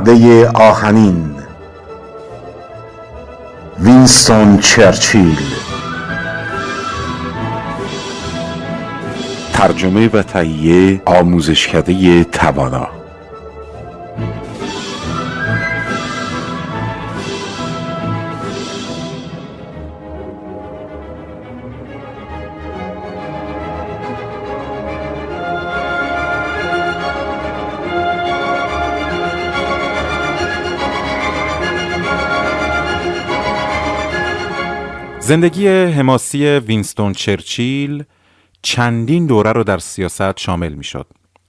پرده آهنین. وینستون چرچیل. ترجمه و تهیه آموزشکده توانا. زندگی حماسی وینستون چرچیل چندین دوره رو در سیاست شامل می شد.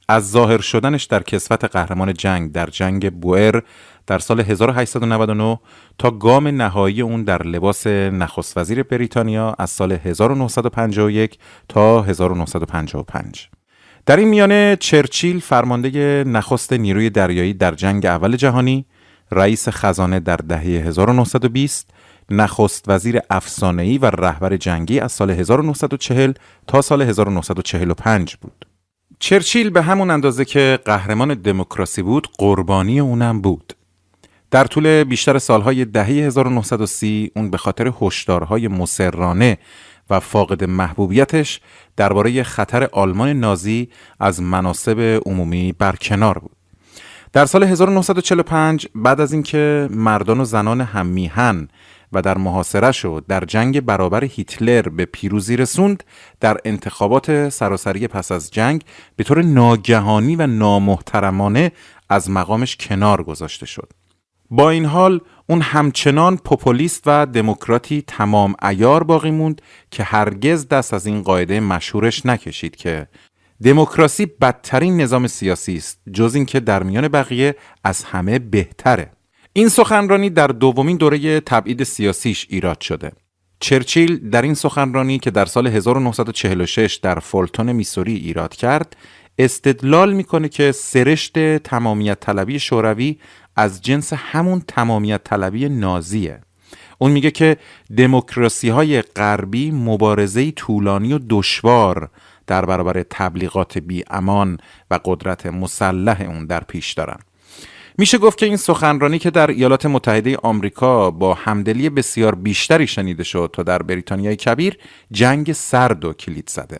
از ظاهر شدنش در کسوت قهرمان جنگ در جنگ بوئر در سال 1899 تا گام نهایی اون در لباس نخست وزیر بریتانیا از سال 1951 تا 1955 در این میانه چرچیل فرمانده نخست نیروی دریایی در جنگ اول جهانی رئیس خزانه در دهه 1920 نخست وزیر افسانه‌ای و رهبر جنگی از سال 1940 تا سال 1945 بود. چرچیل به همون اندازه که قهرمان دموکراسی بود قربانی اونم بود. در طول بیشتر سالهای دهه 1930 اون به خاطر هشدارهای مسررانه و فاقد محبوبیتش درباره خطر آلمان نازی از مناسب عمومی برکنار بود. در سال 1945 بعد از اینکه مردان و زنان هم میهن و در محاصره شد. در جنگ برابر هیتلر به پیروزی رسوند در انتخابات سراسری پس از جنگ به طور ناگهانی و نامحترمانه از مقامش کنار گذاشته شد. با این حال اون همچنان پوپولیست و دموکراتی تمام ایار باقی موند که هرگز دست از این قاعده مشهورش نکشید که دموکراسی بدترین نظام سیاسی است جز اینکه در میان بقیه از همه بهتره. این سخنرانی در دومین دوره تبعید سیاسیش ایراد شده. چرچیل در این سخنرانی که در سال 1946 در فولتون میسوری ایراد کرد استدلال می‌کنه که سرشت تمامیت طلبی شوروی از جنس همون تمامیت طلبی نازیه اون میگه که دموکراسی های غربی مبارزه طولانی و دشوار در برابر تبلیغات بی امان و قدرت مسلح اون در پیش دارن میشه گفت که این سخنرانی که در ایالات متحده آمریکا با همدلی بسیار بیشتری شنیده شد تا در بریتانیای کبیر جنگ سرد و کلید زده.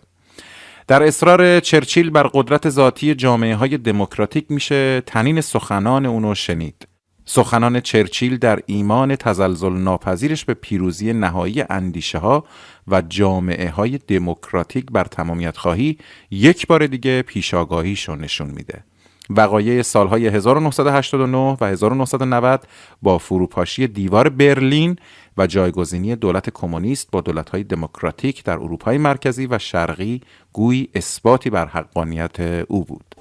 در اصرار چرچیل بر قدرت ذاتی جامعه های دموکراتیک میشه تنین سخنان اونو شنید. سخنان چرچیل در ایمان تزلزل ناپذیرش به پیروزی نهایی اندیشه ها و جامعه های دموکراتیک بر تمامیت خواهی یک بار دیگه پیشاگاهیشو نشون میده. وقایع سالهای 1989 و 1990 با فروپاشی دیوار برلین و جایگزینی دولت کمونیست با دولت‌های دموکراتیک در اروپای مرکزی و شرقی گویی اثباتی بر حقانیت او بود.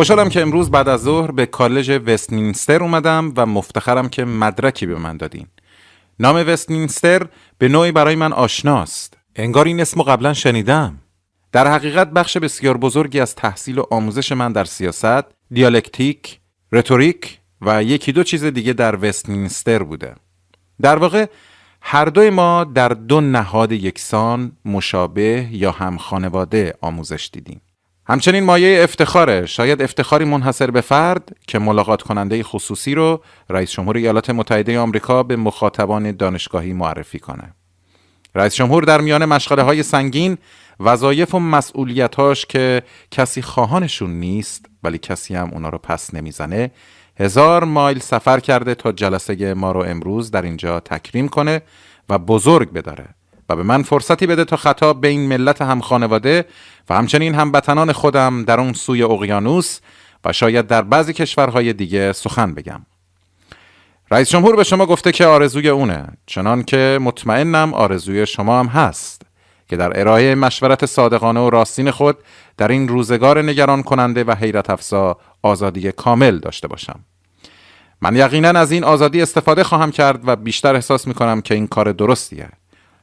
خوشحالم که امروز بعد از ظهر به کالج وستمینستر اومدم و مفتخرم که مدرکی به من دادین. نام وستمینستر به نوعی برای من آشناست. انگار این اسم قبلا شنیدم. در حقیقت بخش بسیار بزرگی از تحصیل و آموزش من در سیاست، دیالکتیک، رتوریک و یکی دو چیز دیگه در وستمینستر بوده. در واقع هر دوی ما در دو نهاد یکسان، مشابه یا هم خانواده آموزش دیدیم. همچنین مایه افتخاره شاید افتخاری منحصر به فرد که ملاقات کننده خصوصی رو رئیس جمهور ایالات متحده آمریکا به مخاطبان دانشگاهی معرفی کنه. رئیس جمهور در میان مشغله های سنگین وظایف و مسئولیتاش که کسی خواهانشون نیست ولی کسی هم اونا رو پس نمی‌زنه هزار مایل سفر کرده تا جلسه ما رو امروز در اینجا تکریم کنه و بزرگ بداره و به من فرصتی بده تا خطاب به این ملت هم خانواده و همچنین هموطنان خودم در اون سوی اقیانوس و شاید در بعضی کشورهای دیگه سخن بگم. رئیس جمهور به شما گفته که آرزوی اونه چنان که مطمئنم آرزوی شما هم هست که در ارائه مشورت صادقانه و راستین خود در این روزگار نگران کننده و حیرت افزا آزادی کامل داشته باشم. من یقینا از این آزادی استفاده خواهم کرد و بیشتر احساس می کنم که این کار درستیه.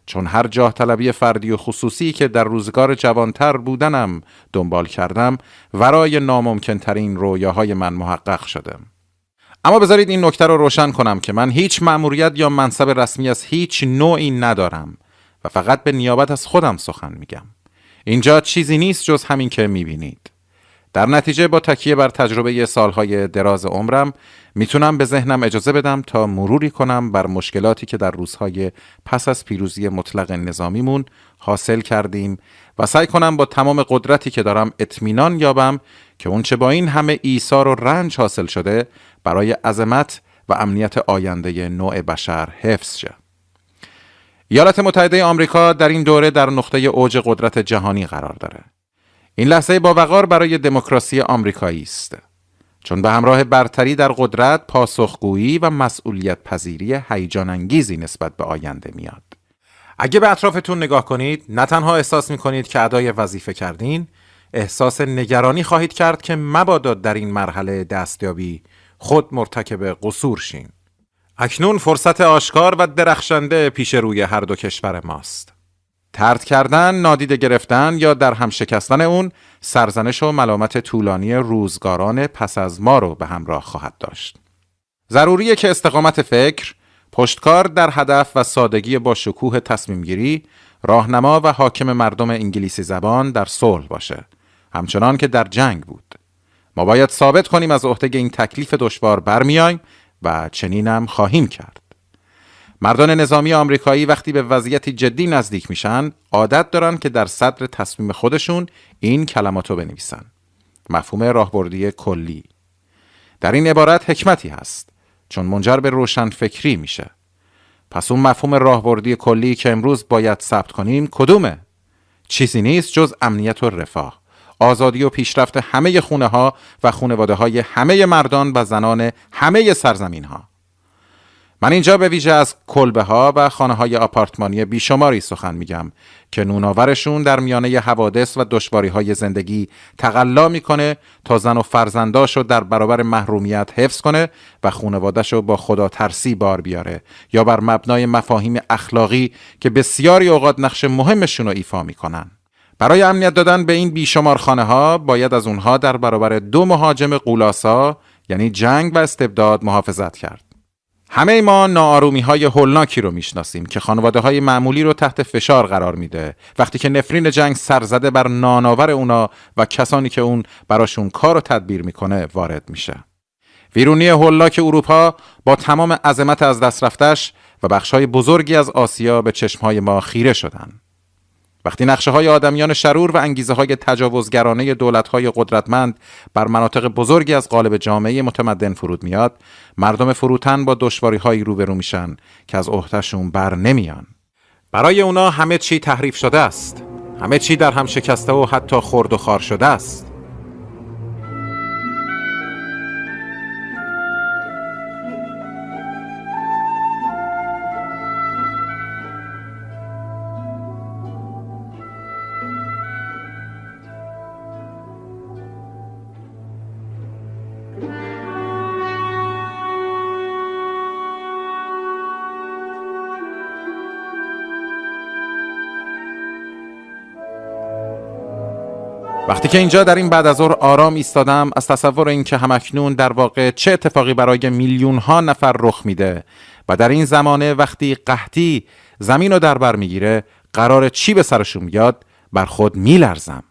چون هر جاه طلبی فردی و خصوصی که در روزگار جوانتر بودنم دنبال کردم ورای ناممکن ترین رویاهای من محقق شدم اما بذارید این نکته رو روشن کنم که من هیچ مأموریت یا منصب رسمی از هیچ نوعی ندارم و فقط به نیابت از خودم سخن میگم. اینجا چیزی نیست جز همین که می‌بینید. در نتیجه با تکیه بر تجربه سالهای دراز عمرم می‌تونم به ذهنم اجازه بدم تا مروری کنم بر مشکلاتی که در روزهای پس از پیروزی مطلق نظامیمون حاصل کردیم و سعی کنم با تمام قدرتی که دارم اطمینان یابم که اونچه با این همه ایثار و رنج حاصل شده برای عظمت و امنیت آینده نوع بشر حفظ شه. ایالات متحده آمریکا در این دوره در نقطه اوج قدرت جهانی قرار داره. این لحظه با وقار برای دموکراسی آمریکایی است. چون به همراه برتری در قدرت پاسخگویی و مسئولیت پذیری هیجان انگیزی نسبت به آینده میاد. اگه به اطرافتون نگاه کنید نه تنها احساس می کنید که ادای وظیفه کردین احساس نگرانی خواهید کرد که مبادا در این مرحله دستیابی خود مرتکب قصور شین. اکنون فرصت آشکار و درخشنده پیش روی هر دو کشور ماست. ترد کردن، نادیده گرفتن یا در هم شکستن اون سرزنش و ملامت طولانی روزگاران پس از ما رو به همراه خواهد داشت. ضروریه که استقامت فکر، پشتکار در هدف و سادگی با شکوه تصمیم گیری، راهنما و حاکم مردم انگلیسی زبان در صلح باشه. همچنان که در جنگ بود. ما باید ثابت کنیم از عهده این تکلیف دشوار برمیایم و چنینم خواهیم کرد. مردان نظامی آمریکایی وقتی به وضعیتی جدی نزدیک میشن عادت دارن که در صدر تصمیم خودشون این کلماتو بنویسن. مفهوم راهبردی کلی. در این عبارت حکمتی هست چون منجر به روشن فکری میشه. پس اون مفهوم راهبردی کلی که امروز باید ثبت کنیم کدومه؟ چیزی نیست جز امنیت و رفاه. آزادی و پیشرفت همه خونه ها و خونواده های همه مردان و زنان همه سرزمین ها من اینجا به ویژه از کلبه ها و خانه های آپارتمانی بیشماری سخن میگم که نوناورشون در میانه حوادث و دشواری های زندگی تقلا می‌کنه تا زن و فرزنداشو در برابر محرومیت حفظ کنه و خونوادهشو با خدا ترسی بار بیاره یا بر مبنای مفاهیم اخلاقی که بسیاری اوقات نقش مهمشون رو ایفا می‌کنن. برای امنیت دادن به این بیشمار خانه ها باید از اونها در برابر دو مهاجم قولاسا یعنی جنگ و استبداد محافظت کرد. همه ما ناآرومی های هولناکی رو می‌شناسیم که خانواده های معمولی رو تحت فشار قرار میده. وقتی که نفرین جنگ سرزده بر ناناور اونا و کسانی که اون براشون کار و تدبیر می‌کنه وارد میشه. ویرونی هولناک اروپا با تمام عظمت از دست رفتش و بخشهای بزرگی از آسیا به چشمهای ما خیره شدند وقتی نقشه های آدمیان شرور و انگیزه های تجاوزگرانه دولت های قدرتمند بر مناطق بزرگی از قالب جامعه متمدن فرود میاد مردم فروتن با دشواری هایی روبرو میشن که از عهدهشون بر نمیان. برای اونا همه چی تحریف شده است. همه چی در هم شکسته و حتی خرد و خار شده است. وقتی که اینجا در این بعد از آرام ایستادم از تصور اینکه همکنون در واقع چه اتفاقی برای میلیون ها نفر رخ میده و در این زمانه وقتی قحطی زمین رو در بر می‌گیره قرار چی به سرشون بیاد؟ بر خود میلرزم.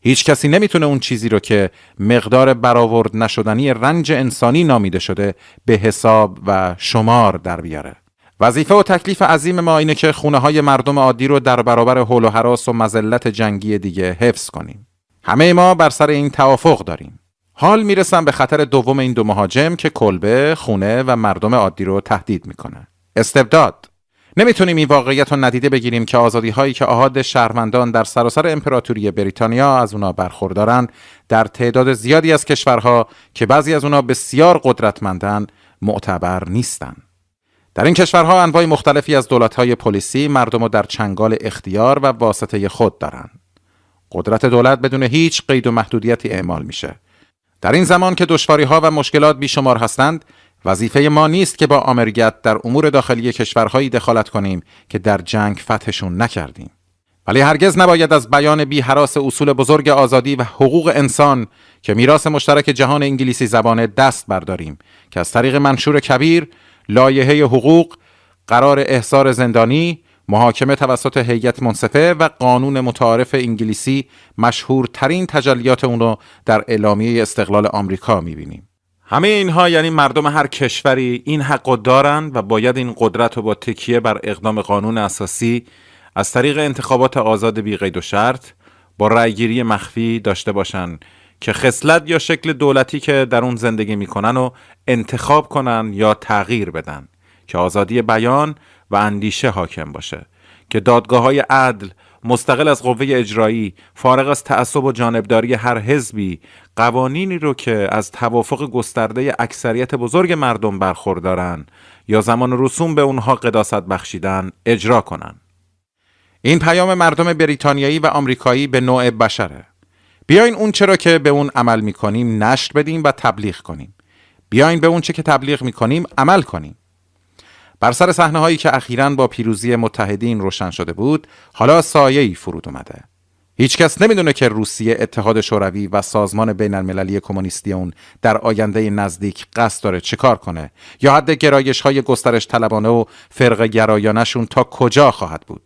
هیچ کسی نمی‌تونه اون چیزی رو که مقدار برآورد نشدنی رنج انسانی نامیده شده به حساب و شمار در بیاره. وظیفه و تکلیف عظیم ما اینه که خونه های مردم عادی رو در برابر حول و حراس و مزلت جنگی دیگه حفظ کنیم. همه ما بر سر این توافق داریم. حال می‌رسم به خطر دوم این دو مهاجم که کلبه، خونه و مردم عادی رو تهدید می‌کنه. استبداد نمی‌تونیم این واقعیت رو ندیده بگیریم که آزادی هایی که آهاد شهروندان در سراسر امپراتوری بریتانیا از اونا برخوردارن در تعداد زیادی از کشورها که بعضی از اونا بسیار قدرتمندن معتبر نیستند. در این کشورها انواع مختلفی از دولتهای پلیسی مردم رو در چنگال اختیار و واسطه خود دارند. قدرت دولت بدون هیچ قید و محدودیتی اعمال میشه. در این زمان که دشواری ها و مشکلات بیشمار هستند، وظیفه ما نیست که با آمریت در امور داخلی کشورهایی دخالت کنیم که در جنگ فتحشون نکردیم. ولی هرگز نباید از بیان بی حراس اصول بزرگ آزادی و حقوق انسان که میراث مشترک جهان انگلیسی زبانه دست برداریم که از طریق منشور کبیر لایحه حقوق قرار احصار زندانی محاکمه توسط هیئت منصفه و قانون متعارف انگلیسی مشهورترین تجلیات اون رو در اعلامیه استقلال آمریکا می‌بینیم. همه اینها یعنی مردم هر کشوری این حق دارند و باید این قدرت رو با تکیه بر اقدام قانون اساسی از طریق انتخابات آزاد بی قید و شرط با رأیگیری مخفی داشته باشند که خصلت یا شکل دولتی که در اون زندگی می‌کنن و انتخاب کنن یا تغییر بدن. که آزادی بیان و اندیشه حاکم باشه. که دادگاه های عدل مستقل از قوه اجرایی فارغ از تعصب و جانبداری هر حزبی قوانینی رو که از توافق گسترده اکثریت بزرگ مردم برخوردارن یا زمان رسوم به اونها قداست بخشیدن اجرا کنن. این پیام مردم بریتانیایی و آمریکایی به نوع بشره. بیاین اون چرا که به اون عمل می‌کنیم نشر بدیم و تبلیغ کنیم. بیاین به اون چه که تبلیغ می‌کنیم عمل کنیم. بر سر صحنه هایی که اخیرا با پیروزی متحدین روشن شده بود حالا سایه فرود اومده. هیچکس نمی‌دونه که روسیه اتحاد شوروی و سازمان بین المللی کمونیستی اون در آینده نزدیک قصد داره چکار کنه؟ یا حد گرایش های گسترش طلبانه و فرق گرایانشون تا کجا خواهد بود؟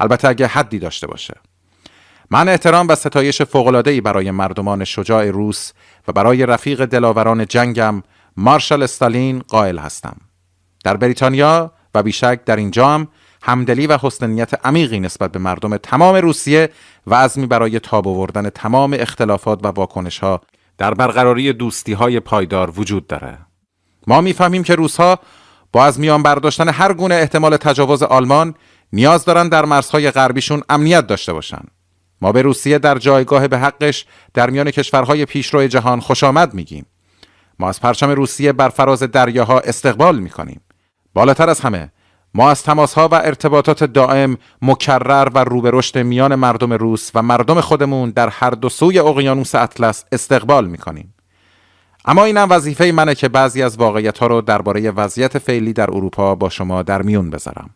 البته اگه حدی داشته باشه. من احترام و ستایش فوق‌العاده‌ای برای مردمان شجاع روس و برای رفیق دلاوران جنگم مارشال استالین قائل هستم. در بریتانیا و بیشک در اینجا هم همدلی و حسن نیت عمیقی نسبت به مردم تمام روسیه و عزمی برای تاب آوردن تمام اختلافات و واکنش ها در برقراری دوستی های پایدار وجود داره. ما می‌فهمیم که روسها با از میان برداشتن هر گونه احتمال تجاوز آلمان نیاز دارن در مرزهای غربیشون امنیت داشته باشن. ما به روسیه در جایگاه به حقش در میان کشورهای پیشرو جهان خوش آمد میگیم. ما از پرچم روسیه بر فراز دریاها استقبال می‌کنیم. بالاتر از همه ما از تماسها و ارتباطات دائم مکرر و روبه رشد میان مردم روس و مردم خودمون در هر دو سوی اقیانوس اطلس استقبال می‌کنیم. اما اینم وظیفه منه که بعضی از واقعیت ها رو درباره وضعیت فعلی در اروپا با شما در میون بذارم.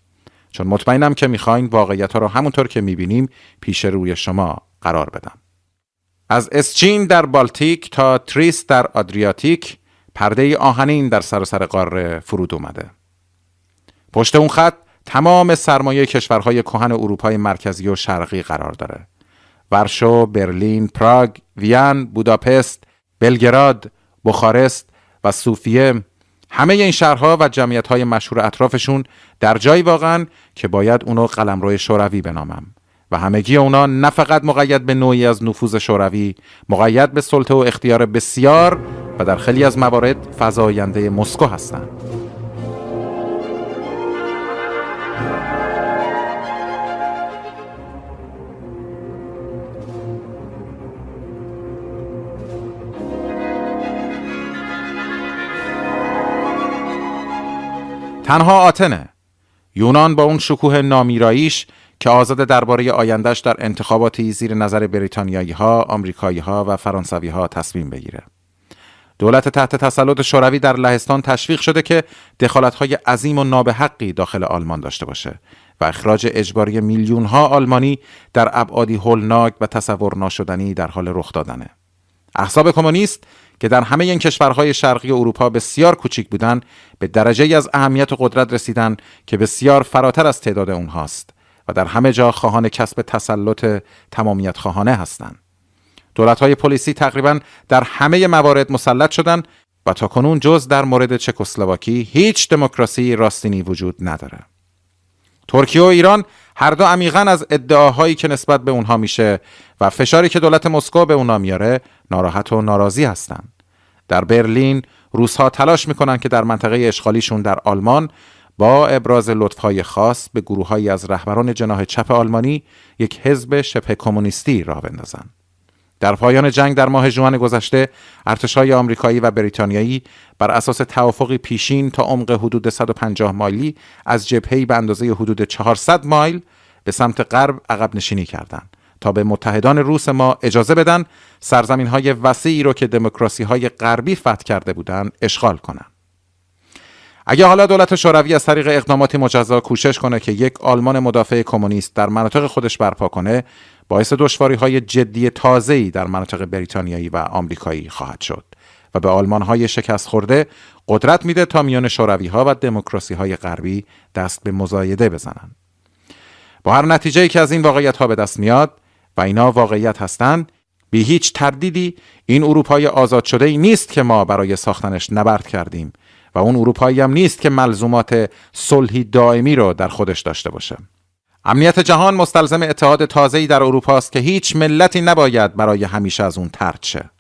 چون مطمئنم که می‌خواین واقعیت ها رو همونطور که می‌بینیم پیش روی شما قرار بدم. از اسچین در بالتیک تا تریس در آدریاتیک پرده آهنین در سراسر قاره فرود اومده. پشت اون خط تمام سرمایه کشورهای کهن اروپای مرکزی و شرقی قرار داره. ورشو، برلین، پراگ، وین، بوداپست، بلگراد، بخارست و صوفیه همه این شهرها و جمعیتهای مشهور اطرافشون در جایی واقعا که باید اونو قلمرو شوروی بنامم. و همگی اونا نه فقط مقید به نوعی از نفوذ شوروی مقید به سلطه و اختیار بسیار و در خیلی از موارد فضاینده مسکو هستند. تنها آتنه یونان با اون شکوه نامیراییش که آزاد درباره آیندهش در انتخاباتی زیر نظر بریتانیایی ها، آمریکایی ها و فرانسوی ها تصمیم بگیره. دولت تحت تسلط شوروی در لهستان تشویق شده که دخالت های عظیم و نابحقی داخل آلمان داشته باشه و اخراج اجباری میلیون ها آلمانی در ابعادی هولناک و تصور ناشدنی در حال رخ دادنه. احزاب کمونیست که در همه این کشورهای شرقی اروپا بسیار کوچک بودند به درجه از اهمیت و قدرت رسیدن که بسیار فراتر از تعداد اونهاست و در همه جا خواهان کسب تسلط تمامیت خواهانه هستند. دولت های پلیسی تقریبا در همه موارد مسلط شدند و تا کنون جز در مورد چکسلواکی هیچ دموکراسی راستینی وجود نداره. ترکیه و ایران هر دو عمیقا از ادعاهایی که نسبت به اونها میشه و فشاری که دولت مسکو به اونها میاره ناراحت و ناراضی هستند. در برلین روسها تلاش می‌کنن که در منطقه اشغالیشون در آلمان با ابراز لطفهای خاص به گروههایی از رهبران جناح چپ آلمانی یک حزب شبه کمونیستی راه بندازن. در پایان جنگ در ماه جوان گذشته ارتشهای آمریکایی و بریتانیایی بر اساس توافقی پیشین تا عمق حدود 150 مایلی از جبهه‌ای به اندازه حدود 400 مایل به سمت غرب عقب نشینی کردند تا به متحدان روس ما اجازه بدن سرزمین های وسیعی رو که دموکراسی های غربی فتح کرده بودند اشغال کنند. اگه حالا دولت شوروی از طریق اقداماتی مجزا کوشش کنه که یک آلمان مدافع کمونیست در مناطق خودش برپا کنه باعث دشواری های جدی تازه‌ای در مناطق بریتانیایی و آمریکایی خواهد شد و به آلمان های شکست خورده قدرت میده تا میان شوروی ها و دموکراسی های غربی دست به مزایده بزنن. با هر نتیجه که از این واقعیت ها به دست میاد و اینا واقعیت هستند بی هیچ تردیدی این اروپای آزاد شده ای نیست که ما برای ساختنش نبرد کردیم و اون اروپایی هم نیست که ملزومات صلحی دائمی رو در خودش داشته باشه. امنیت جهان مستلزم اتحاد تازه‌ای در اروپا است که هیچ ملتی نباید برای همیشه از اون ترد شه.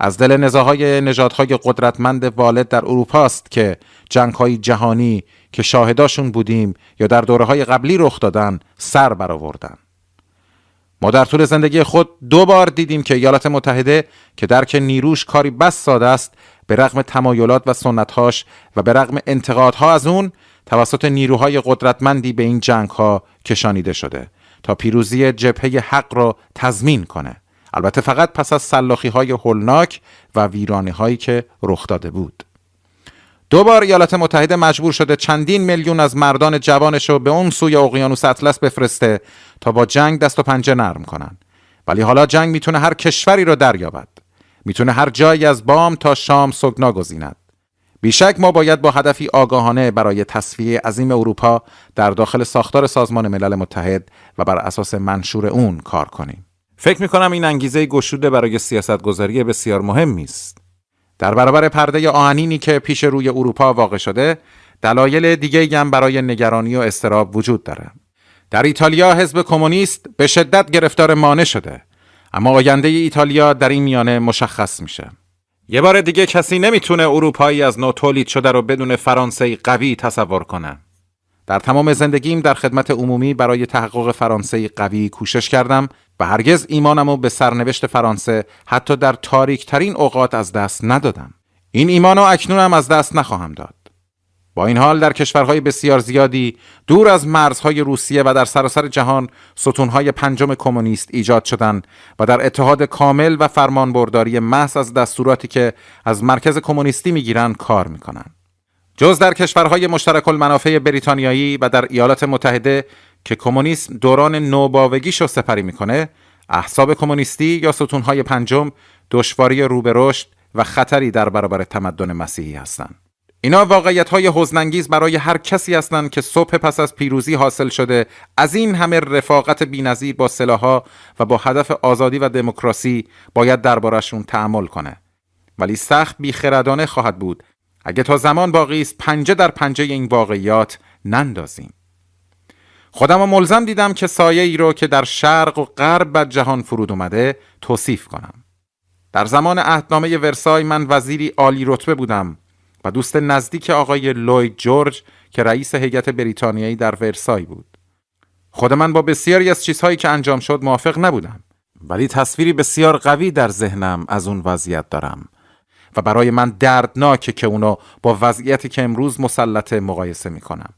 از دل نزاهای نژادهای قدرتمند والد در اروپا است که جنگهای جهانی که شاهداشون بودیم یا در دوره های قبلی رخ دادن سر برآوردن. ما در طول زندگی خود دو بار دیدیم که ایالات متحده که درک نیروش کاری بس ساده است به رغم تمایلات و سنتهاش و به رغم انتقادها از اون توسط نیروهای قدرتمندی به این جنگ ها کشانیده شده تا پیروزی جبهه حق را تضمین کنه. البته فقط پس از سلاخی های هولناک و ویرانی هایی که رخ داده بود. دو بار ایالات متحده مجبور شده چندین میلیون از مردان جوانش رو به اون سوی اقیانوس اطلس بفرسته تا با جنگ دست و پنجه نرم کنن. ولی حالا جنگ می‌تونه هر کشوری رو دریابد. می‌تونه هر جایی از بام تا شام سگنا گزیند. بیشک ما باید با هدفی آگاهانه برای تصفیه عظیم اروپا در داخل ساختار سازمان ملل متحد و بر اساس منشور اون کار کنیم. فکر می کنم این انگیزه گشوده برای سیاستگذاری بسیار مهمی است. در برابر پرده آهنینی که پیش روی اروپا واقع شده دلایل دیگه هم برای نگرانی و استراب وجود داره. در ایتالیا حزب کمونیست به شدت گرفتار مانع شده اما آینده ایتالیا در این میانه مشخص میشه. یه بار دیگه کسی نمی‌تونه اروپایی از نو تولید شده رو بدون فرانسه قوی تصور کنه. در تمام زندگیم در خدمت عمومی برای تحقق فرانسه قوی کوشش کردم و هرگز ایمانم رو به سرنوشت فرانسه حتی در تاریک ترین اوقات از دست ندادم. این ایمان رو اکنونم از دست نخواهم داد. با این حال در کشورهای بسیار زیادی دور از مرزهای روسیه و در سراسر جهان ستونهای پنجم کمونیست ایجاد شدند و در اتحاد کامل و فرمانبرداری محض از دستوراتی که از مرکز کمونیستی می‌گیرند کار می‌کنند. جز در کشورهای مشترک المنافع بریتانیایی و در ایالات متحده که کمونیسم دوران نوباوگیش رو سپری می‌کنه احساب کمونیستی یا ستونهای پنجم دشواری رو به رشد و خطری در برابر تمدن مسیحی هستند. اینا واقعیت های حزنانگیز برای هر کسی هستند که صبح پس از پیروزی حاصل شده از این همه رفاقت بینظیر با سلاحها و با هدف آزادی و دموکراسی باید دربارشون تعمل کنه. ولی سخت بیخردانه خواهد بود. اگه تا زمان باقی است پنجه در پنجه این واقعیات نندازیم. خودم و ملزم دیدم که سایه ای رو که در شرق و غرب بر جهان فرود اومده توصیف کنم. در زمان عهدنامه ورسای من وزیری عالی رتبه بودم. و دوست نزدیک آقای لوید جورج که رئیس هیئت بریتانیایی در ورسای بود. خود من با بسیاری از چیزهایی که انجام شد موافق نبودم ولی تصویری بسیار قوی در ذهنم از اون وضعیت دارم و برای من دردناکه که اونو با وضعیتی که امروز مسلطه مقایسه می‌کنم.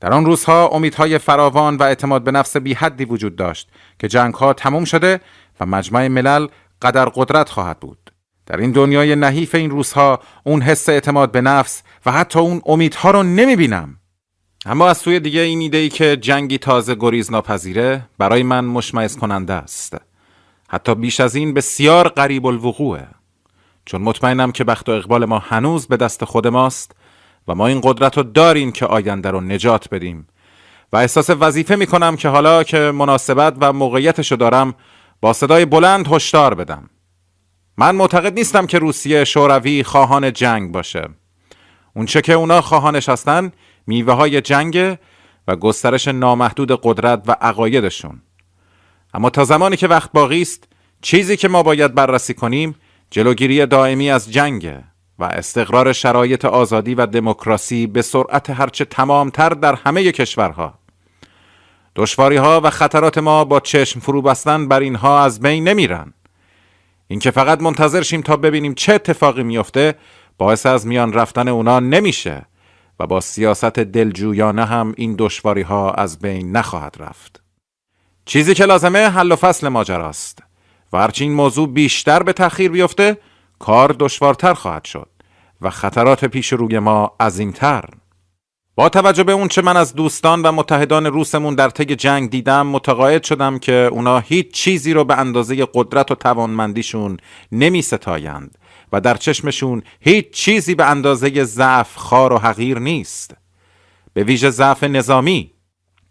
در آن روزها امیدهای فراوان و اعتماد به نفس بی حدی وجود داشت که جنگها تموم شده و مجمع ملل قدر قدرت خواهد بود. در این دنیای نحیف این روزها اون حس اعتماد به نفس و حتی اون امیدها رو نمی بینم اما از سوی دیگه این ایده ای که جنگی تازه گریز ناپذیره برای من مشمعز کننده است. حتی بیش از این بسیار قریب الوقوعه. چون مطمئنم که بخت و اقبال ما هنوز به دست خود ماست و ما این قدرت رو داریم که آینده رو نجات بدیم. و احساس وظیفه می کنم که حالا که مناسبت و موقعیتشو دارم با صدای بلند هشدار بدم. من معتقد نیستم که روسیه شوروی خواهان جنگ باشه. اونچه که اونا خواهانش هستن میوه های جنگ و گسترش نامحدود قدرت و عقایدشون. اما تا زمانی که وقت باقی است چیزی که ما باید بررسی کنیم جلوگیری دائمی از جنگ و استقرار شرایط آزادی و دموکراسی به سرعت هرچه تمامتر در همه کشورها. دشواری ها و خطرات ما با چشم فرو بستن بر اینها از بین نمیرن. اینکه فقط منتظر شیم تا ببینیم چه اتفاقی میفته باعث از میان رفتن اونا نمیشه و با سیاست دلجویانه هم این دشواری ها از بین نخواهد رفت. چیزی که لازمه حل و فصل ماجراست و هرچی این موضوع بیشتر به تأخیر بیفته کار دشوارتر خواهد شد و خطرات پیش روی ما عظیمتر. با توجه به اون چه من از دوستان و متحدان روسمون در طی جنگ دیدم متقاعد شدم که اونا هیچ چیزی رو به اندازه قدرت و توانمندیشون نمی ستایند و در چشمشون هیچ چیزی به اندازه ضعف خار و حقیر نیست. به ویژه ضعف نظامی.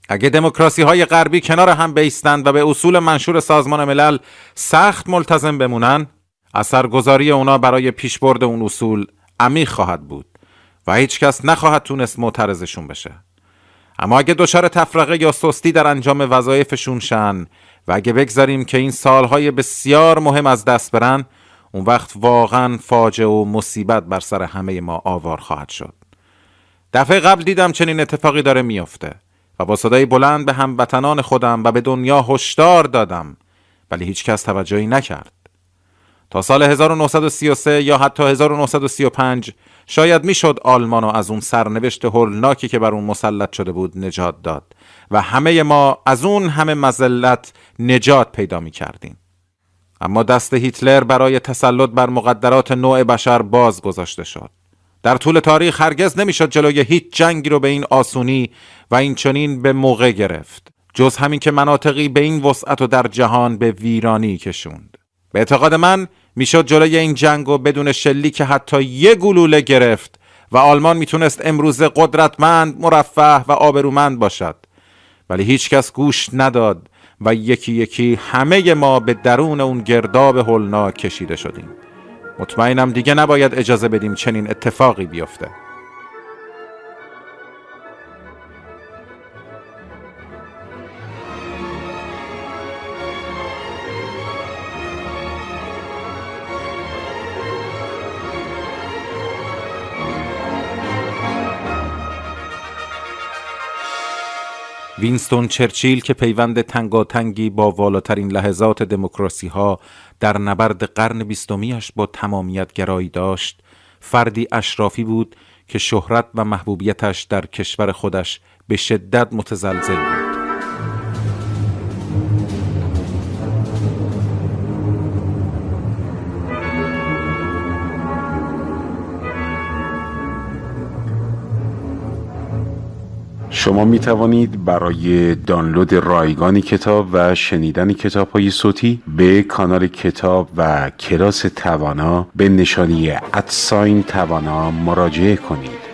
اگه دموکراسی های غربی کنار هم بیستند و به اصول منشور سازمان ملل سخت ملتزم بمونن اثرگذاری اونا برای پیشبرد اون اصول عمیق خواهد بود. و هیچ کس نخواهد تونست معترضشون بشه. اما اگه دچار تفرقه یا سستی در انجام وظایفشون شن و اگه بگذاریم که این سالهای بسیار مهم از دست برن اون وقت واقعا فاجعه و مصیبت بر سر همه ما آوار خواهد شد. دفعه قبل دیدم چنین اتفاقی داره میافته و با صدای بلند به هموطنان خودم و به دنیا هشدار دادم ولی هیچ کس توجهی نکرد. تا سال 1933 یا حتی 1935 شاید می‌شد آلمانو از اون سرنوشت هولناکی که بر اون مسلط شده بود نجات داد و همه ما از اون همه مزلت نجات پیدا می کردیم. اما دست هیتلر برای تسلط بر مقدرات نوع بشر باز گذاشته شد. در طول تاریخ هرگز نمی‌شد جلوی هیچ جنگی رو به این آسونی و این چنین به موقع گرفت. جز همین که مناطقی به این وسعت و در جهان به ویرانی کشوند. به اعتقاد من می‌شد جلوی این جنگ و بدون شلی که حتی یه گلوله گرفت و آلمان می‌تونست امروز قدرتمند، مرفه و آبرومند باشد. ولی هیچکس گوش نداد و یکی یکی همه ما به درون اون گرداب هولناک کشیده شدیم. مطمئنم دیگه نباید اجازه بدیم چنین اتفاقی بیفته. وینستون چرچیل که پیوند تنگاتنگی با والاترین لحظات دموکراسی ها در نبرد قرن بیستمیش با تمامیت گرایی داشت فردی اشرافی بود که شهرت و محبوبیتش در کشور خودش به شدت متزلزل بود. شما می توانید برای دانلود رایگان کتاب و شنیدن کتاب های صوتی به کانال کتاب و کلاس توانا به نشانی ادساین توانا مراجعه کنید.